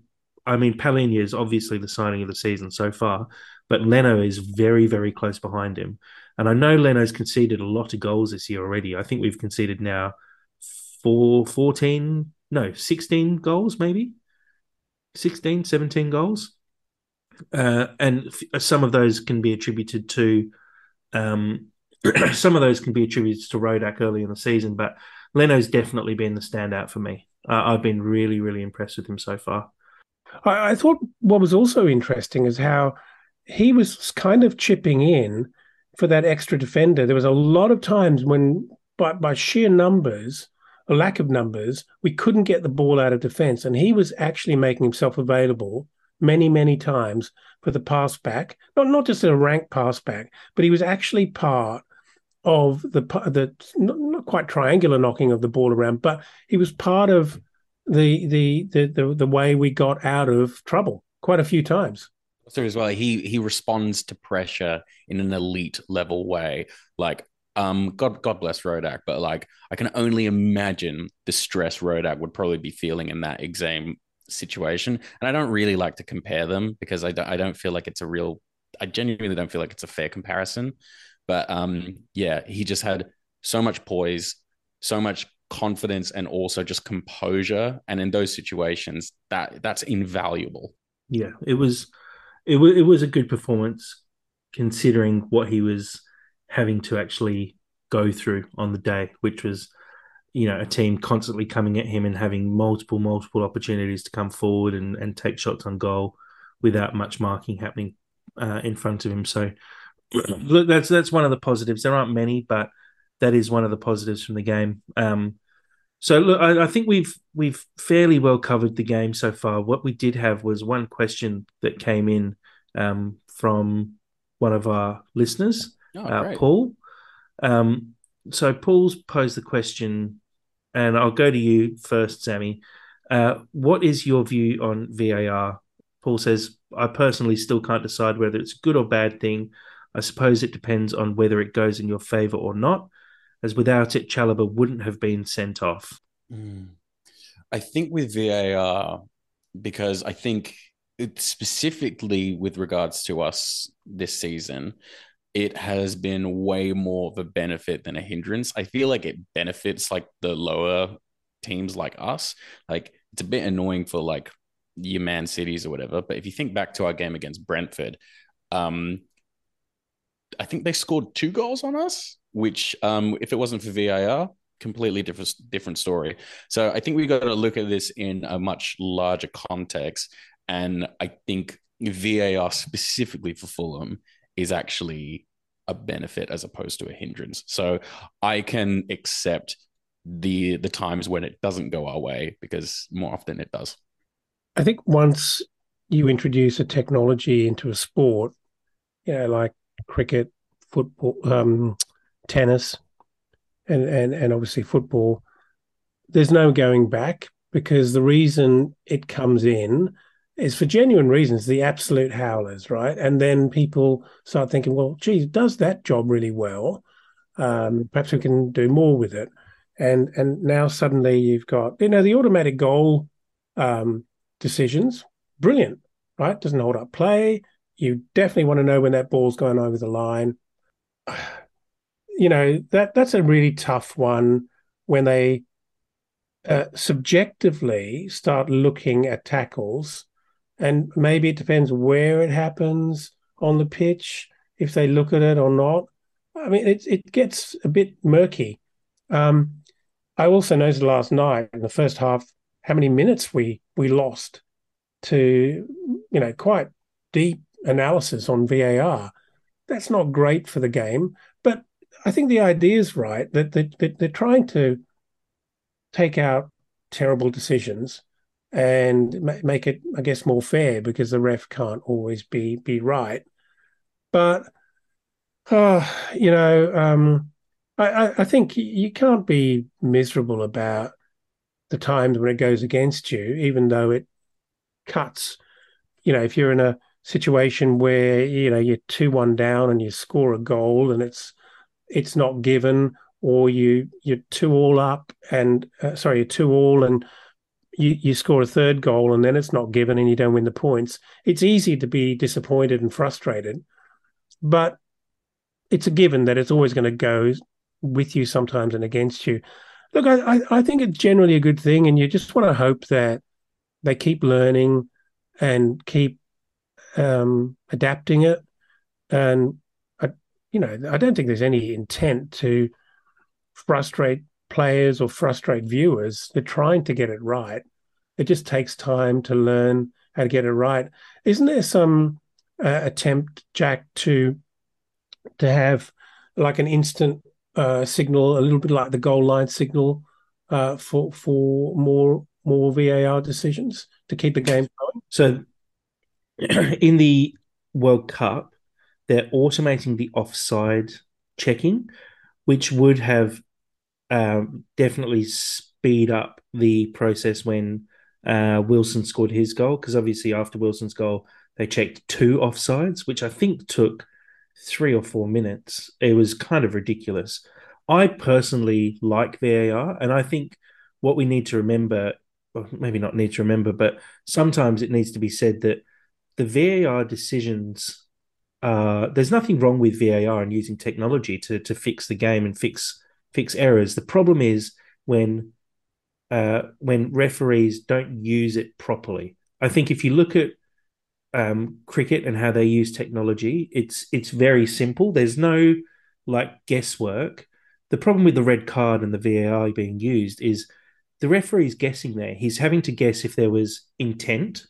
S1: I mean Palhinha is obviously the signing of the season so far, but Leno is very very close behind him. And I know Leno's conceded a lot of goals this year already. I think we've conceded now four 14 no 16 goals maybe 16 17 goals. Uh, and f- some of those can be attributed to um, some of those can be attributed to Rodak early in the season, but Leno's definitely been the standout for me. Uh, I've been really, really impressed with him so far.
S2: I, I thought what was also interesting is how he was kind of chipping in for that extra defender. There was a lot of times when by by sheer numbers, a lack of numbers, we couldn't get the ball out of defence, and he was actually making himself available many many times for the pass back, not not just a rank pass back, but he was actually part of the the not quite triangular knocking of the ball around, but he was part of the the the the, the way we got out of trouble quite a few times.
S3: So as well, he he responds to pressure in an elite level way. Like, um, God God bless Rodak, but like I can only imagine the stress Rodak would probably be feeling in that exam situation. And I don't really like to compare them because I don't, I don't feel like it's a real. I genuinely don't feel like it's a fair comparison. But um, yeah, he just had so much poise, so much confidence, and also just composure. And in those situations, that that's invaluable.
S1: Yeah, it was, it was, it was a good performance considering what he was having to actually go through on the day, which was, you know, a team constantly coming at him and having multiple, multiple opportunities to come forward and, and take shots on goal without much marking happening uh, in front of him. So that's that's one of the positives. There aren't many, but that is one of the positives from the game. Um, so look, I, I, think we've we've fairly well covered the game so far. What we did have was one question that came in um, from one of our listeners, oh, uh, Paul. Um, so Paul's posed the question, and I'll go to you first, Sammy. Uh, what is your view on VAR? Paul says, I personally still can't decide whether it's a good or bad thing. I suppose it depends on whether it goes in your favour or not, as without it, Chalobah wouldn't have been sent off.
S3: Mm. I think with VAR, because I think specifically with regards to us this season, it has been way more of a benefit than a hindrance. I feel like it benefits like the lower teams like us. Like it's a bit annoying for like your Man Cities or whatever. But if you think back to our game against Brentford, um, I think they scored two goals on us, which um, if it wasn't for VAR, completely different different story. So I think we've got to look at this in a much larger context, and I think VAR specifically for Fulham is actually a benefit as opposed to a hindrance. So I can accept the the times when it doesn't go our way because more often it does.
S2: I think once you introduce a technology into a sport, you know, like cricket, football, um, tennis, and, and and obviously football. There's no going back because the reason it comes in is for genuine reasons, the absolute howlers, right? And then people start thinking, well, geez, does that job really well? Um, perhaps we can do more with it. And and now suddenly you've got, you know, the automatic goal um, decisions, brilliant, right? Doesn't hold up play, you definitely want to know when that ball's going over the line. You know that that's a really tough one when they uh, subjectively start looking at tackles, and maybe it depends where it happens on the pitch if they look at it or not. I mean, it it gets a bit murky. Um, I also noticed last night in the first half how many minutes we we lost to you know quite deep analysis on VAR. That's not great for the game, but I think the idea is right that, that, that they're trying to take out terrible decisions and make it, I guess, more fair because the ref can't always be be right. But uh, you know, um, I, I think you can't be miserable about the times when it goes against you, even though it cuts. You know, if you're in a situation where you know you're two one down and you score a goal and it's it's not given, or you you're two all up and uh, sorry you're two all and you, you score a third goal and then it's not given and you don't win the points. It's easy to be disappointed and frustrated, but it's a given that it's always going to go with you sometimes and against you. Look, I, I think it's generally a good thing, and you just want to hope that they keep learning and keep um, adapting it. And I, you know, I don't think there's any intent to frustrate players or frustrate viewers. They're trying to get it right. It just takes time to learn how to get it right. Isn't there some uh, attempt, Jack, to to have like an instant uh, signal, a little bit like the goal line signal uh, for for more more VAR decisions to keep the game going?
S1: So, in the World Cup, they're automating the offside checking, which would have um, definitely speed up the process when uh, Wilson scored his goal. Because obviously, after Wilson's goal, they checked two offsides, which I think took three or four minutes. It was kind of ridiculous. I personally like VAR, and I think what we need to remember, maybe not need to remember, but sometimes it needs to be said that the VAR decisions. Uh, there's nothing wrong with VAR and using technology to to fix the game and fix fix errors. The problem is when uh, when referees don't use it properly. I think if you look at um, cricket and how they use technology, it's it's very simple. There's no like guesswork. The problem with the red card and the VAR being used is the referee's guessing there. He's having to guess if there was intent.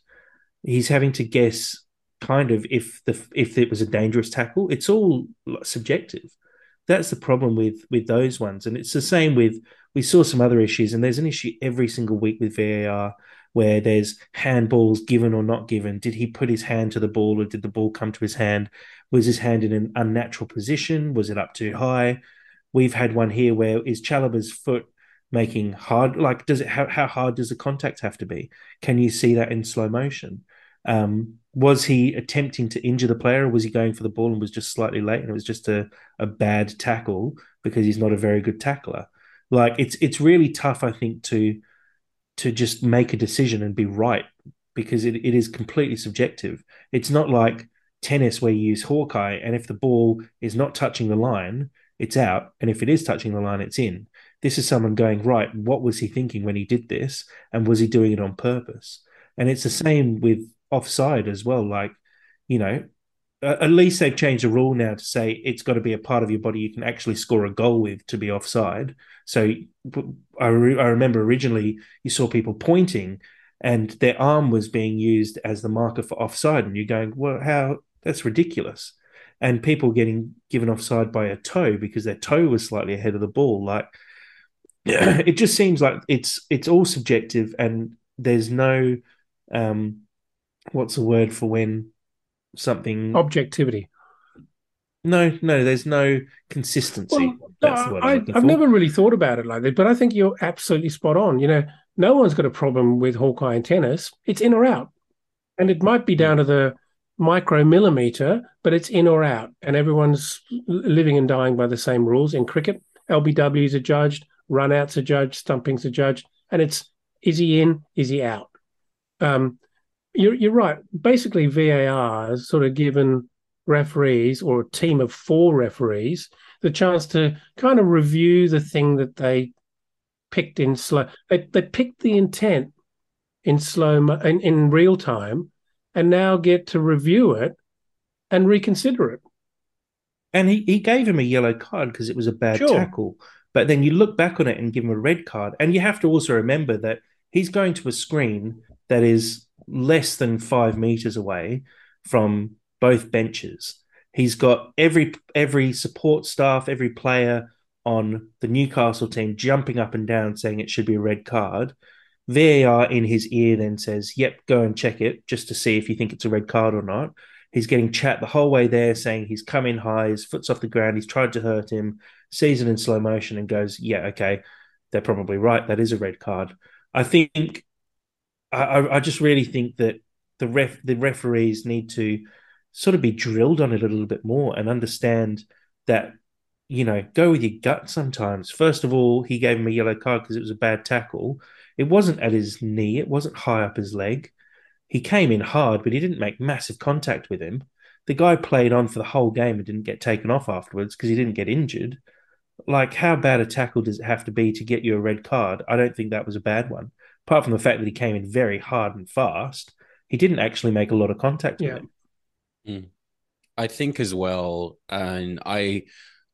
S1: He's having to guess kind of if the if it was a dangerous tackle. It's all subjective. That's the problem with with those ones, and it's the same with we saw some other issues, and there's an issue every single week with VAR where there's handballs given or not given. Did he put his hand to the ball or did the ball come to his hand? Was his hand in an unnatural position? Was it up too high? We've had one here where is Chalobah's foot making hard like does it how, how hard does the contact have to be? Can you see that in slow motion? Um, was he attempting to injure the player or was he going for the ball and was just slightly late and it was just a, a bad tackle because he's not a very good tackler? Like it's it's really tough, I think, to to just make a decision and be right because it, it is completely subjective. It's not like tennis where you use Hawkeye, and if the ball is not touching the line, it's out, and if it is touching the line, it's in. This is someone going right. What was he thinking when he did this, and was he doing it on purpose? And it's the same with offside as well. Like, you know, at least they've changed the rule now to say it's got to be a part of your body you can actually score a goal with to be offside. So I, re- I remember originally you saw people pointing and their arm was being used as the marker for offside, and you're going, well, how that's ridiculous. And people getting given offside by a toe because their toe was slightly ahead of the ball. Like it just seems like it's it's all subjective, and there's no um, what's the word for when something
S2: objectivity.
S1: No, no, there's no consistency.
S2: Well, I, have never really thought about it like that, but I think you're absolutely spot on. You know, no one's got a problem with Hawkeye and tennis. It's in or out. And it might be down to the micromillimeter, but it's in or out. And everyone's living and dying by the same rules. In cricket, LBWs are judged, runouts are judged, stumpings are judged. And it's is he in, is he out? Um, you're, you're right. Basically, VAR has sort of given referees or a team of four referees the chance to kind of review the thing that they picked in slow. They, they picked the intent in slow in, in real time, and now get to review it and reconsider it.
S1: And he, he gave him a yellow card because it was a bad sure. tackle. But then you look back on it and give him a red card. And you have to also remember that he's going to a screen that is less than five meters away from both benches. He's got every every support staff, every player on the Newcastle team jumping up and down saying it should be a red card. VAR in his ear then says, "Yep, go and check it just to see if you think it's a red card or not." He's getting chat the whole way there, saying he's come in high, his foot's off the ground, he's tried to hurt him, sees it in slow motion, and goes, "Yeah, okay, they're probably right. That is a red card." I think I, I just really think that the ref the referees need to sort of be drilled on it a little bit more and understand that you know go with your gut sometimes. First of all, he gave him a yellow card because it was a bad tackle. It wasn't at his knee. It wasn't high up his leg. He came in hard, but he didn't make massive contact with him. The guy played on for the whole game and didn't get taken off afterwards because he didn't get injured. Like, how bad a tackle does it have to be to get you a red card? I don't think that was a bad one apart from the fact that he came in very hard and fast, he didn't actually make a lot of contact with him.
S3: Mm. I think as well, and I,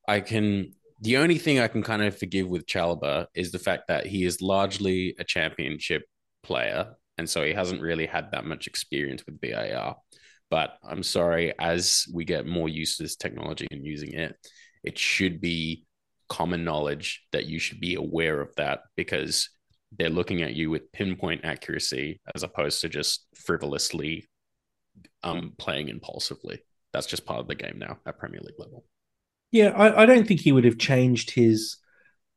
S3: I can. The only thing I can kind of forgive with Chalobah is the fact that he is largely a championship player, and so he hasn't really had that much experience with VAR. But I'm sorry, as we get more used to this technology and using it, it should be common knowledge that you should be aware of that because they're looking at you with pinpoint accuracy as opposed to just frivolously um, playing impulsively. That's just part of the game now at Premier League level.
S1: Yeah, I, I don't think he would have changed his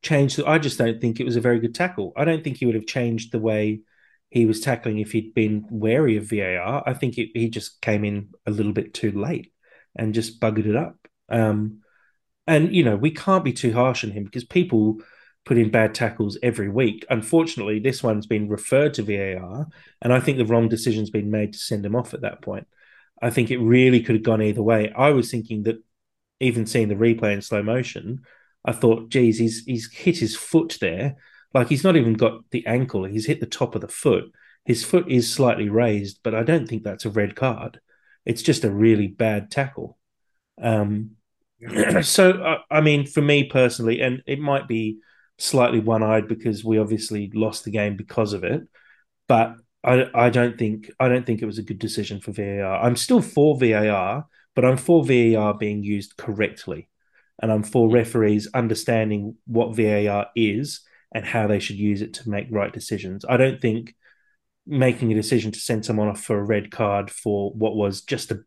S1: changed. I just don't think it was a very good tackle. I don't think he would have changed the way he was tackling if he'd been wary of VAR. I think it, he just came in a little bit too late and just buggered it up. Um, and you know we can't be too harsh on him because people put in bad tackles every week. Unfortunately, this one's been referred to VAR, and I think the wrong decision's been made to send him off at that point. I think it really could have gone either way. I was thinking that even seeing the replay in slow motion, I thought, geez, he's he's hit his foot there. Like he's not even got the ankle; he's hit the top of the foot. His foot is slightly raised, but I don't think that's a red card. It's just a really bad tackle. Um, so, uh, I mean, for me personally, and it might be slightly one-eyed because we obviously lost the game because of it, but I, I don't think I don't think it was a good decision for VAR. I'm still for VAR, but I'm for VAR being used correctly, and I'm for referees understanding what VAR is and how they should use it to make right decisions. I don't think making a decision to send someone off for a red card for what was just a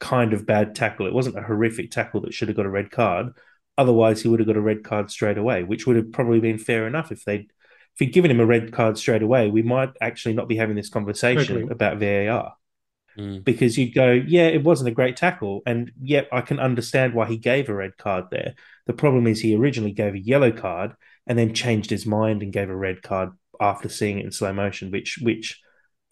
S1: kind of bad tackle. It wasn't a horrific tackle that should have got a red card. Otherwise, he would have got a red card straight away, which would have probably been fair enough if they'd if he'd given him a red card straight away. We might actually not be having this conversation about VAR mm. because you'd go, yeah, it wasn't a great tackle, and yet I can understand why he gave a red card there. The problem is he originally gave a yellow card and then changed his mind and gave a red card after seeing it in slow motion, which which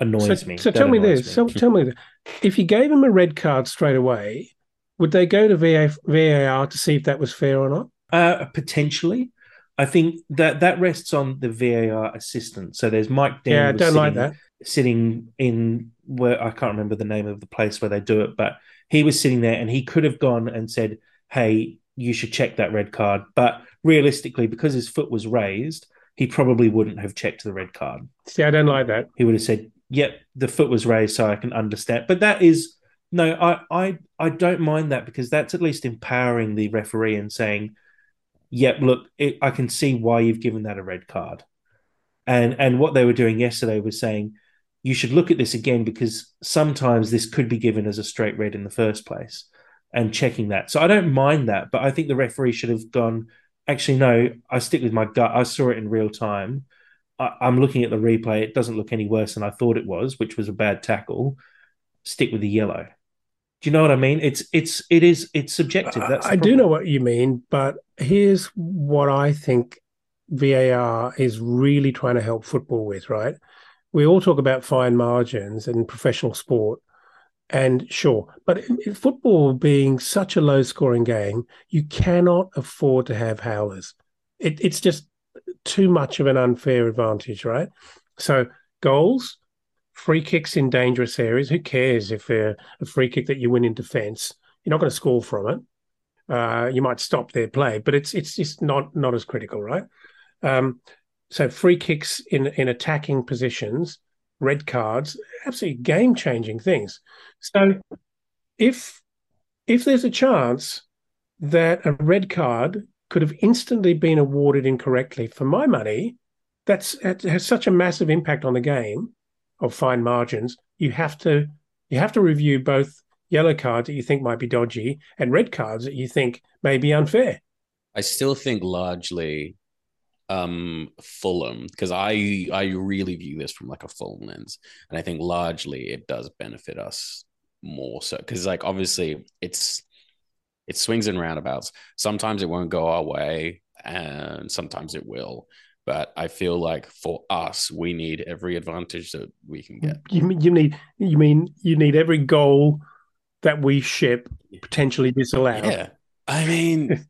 S1: annoys
S2: so,
S1: me.
S2: So that tell me this. Me. So tell me this. If you gave him a red card straight away, would they go to VAR to see if that was fair or not?
S1: Uh, potentially. I think that that rests on the VAR assistant. So there's Mike
S2: Dean. Yeah, I don't
S1: sitting,
S2: like that.
S1: Sitting in where I can't remember the name of the place where they do it, but he was sitting there and he could have gone and said, "Hey, you should check that red card." But realistically, because his foot was raised, he probably wouldn't have checked the red card.
S2: See, I don't like that.
S1: He would have said, "Yep, the foot was raised, so I can understand." But that is no, I I I don't mind that because that's at least empowering the referee and saying, "Yep, look, it, I can see why you've given that a red card." And and what they were doing yesterday was saying, "You should look at this again because sometimes this could be given as a straight red in the first place." And checking that, so I don't mind that, but I think the referee should have gone. Actually, no, I stick with my gut. I saw it in real time. I, I'm looking at the replay. It doesn't look any worse than I thought it was, which was a bad tackle. Stick with the yellow do you know what I mean? It's it's it is it's subjective. That's
S2: I do know what you mean, but here's what I think VAR is really trying to help football with, right? We all talk about fine margins in professional sport, and sure, but football being such a low scoring game, you cannot afford to have howlers. It, it's just too much of an unfair advantage, right? So goals, free kicks in dangerous areas. Who cares if they're a free kick that you win in defence? You're not going to score from it. Uh, you might stop their play, but it's it's just not not as critical, right? Um, so free kicks in in attacking positions, red cards, absolutely game changing things. So if if there's a chance that a red card could have instantly been awarded incorrectly, for my money, that's that has such a massive impact on the game of fine margins, you have to you have to review both yellow cards that you think might be dodgy and red cards that you think may be unfair.
S3: I still think largely um Fulham because I I really view this from like a Fulham lens, and I think largely it does benefit us more so because like obviously it's it swings and roundabouts. Sometimes it won't go our way, and sometimes it will. But I feel like for us, we need every advantage that we can get.
S2: You mean you need you mean you need every goal that we ship potentially disallowed.
S3: Yeah. I mean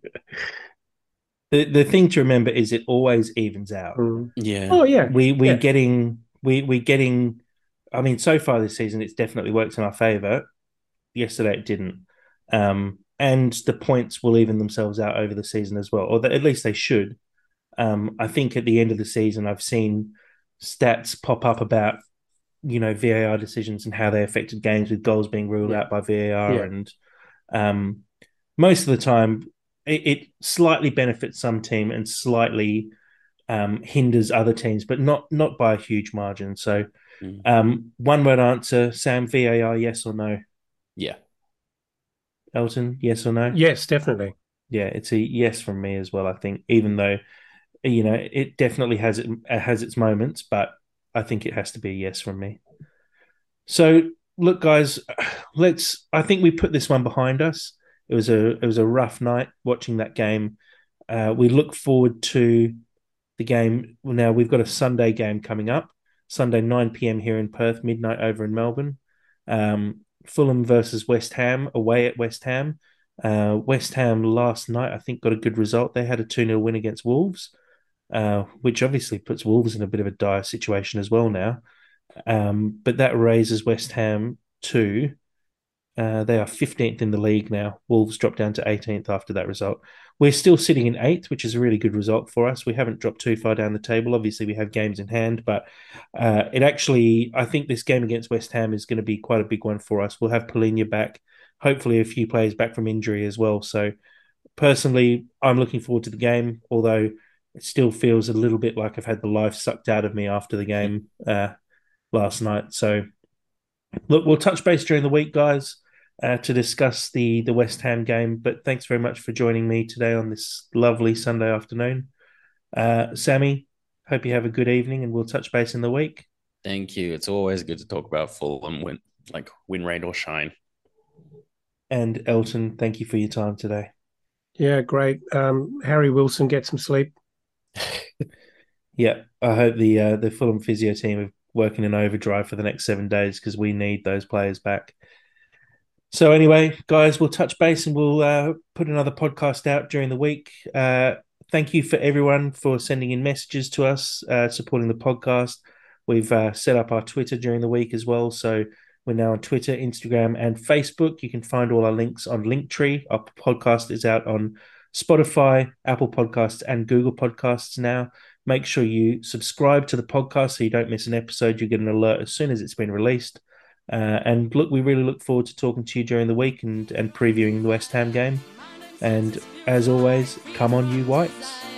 S1: the the thing to remember is it always evens out.
S2: Mm.
S3: Yeah.
S2: Oh yeah.
S1: We we
S2: yeah.
S1: getting we we're getting I mean so far this season it's definitely worked in our favor. Yesterday it didn't. Um and the points will even themselves out over the season as well, or at least they should. Um, I think at the end of the season, I've seen stats pop up about you know VAR decisions and how they affected games with goals being ruled yeah. out by VAR,
S2: yeah.
S1: and um, most of the time it, it slightly benefits some team and slightly um, hinders other teams, but not not by a huge margin. So, mm. um, one word answer: Sam VAR, yes or no?
S3: Yeah.
S1: Elton, yes or no?
S2: Yes, definitely.
S1: Yeah, it's a yes from me as well. I think, even though you know it definitely has it has its moments, but I think it has to be a yes from me. So, look, guys, let's. I think we put this one behind us. It was a it was a rough night watching that game. Uh, we look forward to the game. Now we've got a Sunday game coming up. Sunday nine p.m. here in Perth, midnight over in Melbourne. Um, Fulham versus West Ham away at West Ham. Uh, West Ham last night, I think, got a good result. They had a 2 0 win against Wolves, uh, which obviously puts Wolves in a bit of a dire situation as well now. Um, but that raises West Ham to uh, they are 15th in the league now. Wolves dropped down to 18th after that result. We're still sitting in eighth, which is a really good result for us. We haven't dropped too far down the table. Obviously, we have games in hand, but uh, it actually, I think this game against West Ham is going to be quite a big one for us. We'll have Palhinha back, hopefully, a few players back from injury as well. So, personally, I'm looking forward to the game, although it still feels a little bit like I've had the life sucked out of me after the game uh, last night. So, look, we'll touch base during the week, guys uh, to discuss the the West Ham game. But thanks very much for joining me today on this lovely Sunday afternoon. Uh, Sammy, hope you have a good evening, and we'll touch base in the week.
S3: Thank you. It's always good to talk about Fulham, win like win, rain or shine.
S1: And Elton, thank you for your time today.
S2: Yeah, great. Um, Harry Wilson, get some sleep.
S1: yeah, I hope the uh, the Fulham physio team are working in overdrive for the next seven days because we need those players back. So anyway, guys, we'll touch base and we'll uh, put another podcast out during the week. Uh, thank you for everyone for sending in messages to us, uh, supporting the podcast. We've uh, set up our Twitter during the week as well, so we're now on Twitter, Instagram, and Facebook. You can find all our links on Linktree. Our podcast is out on Spotify, Apple Podcasts, and Google Podcasts now. Make sure you subscribe to the podcast so you don't miss an episode. You get an alert as soon as it's been released. Uh, and look, we really look forward to talking to you during the week and, and previewing the West Ham game. And as always, come on, you Whites.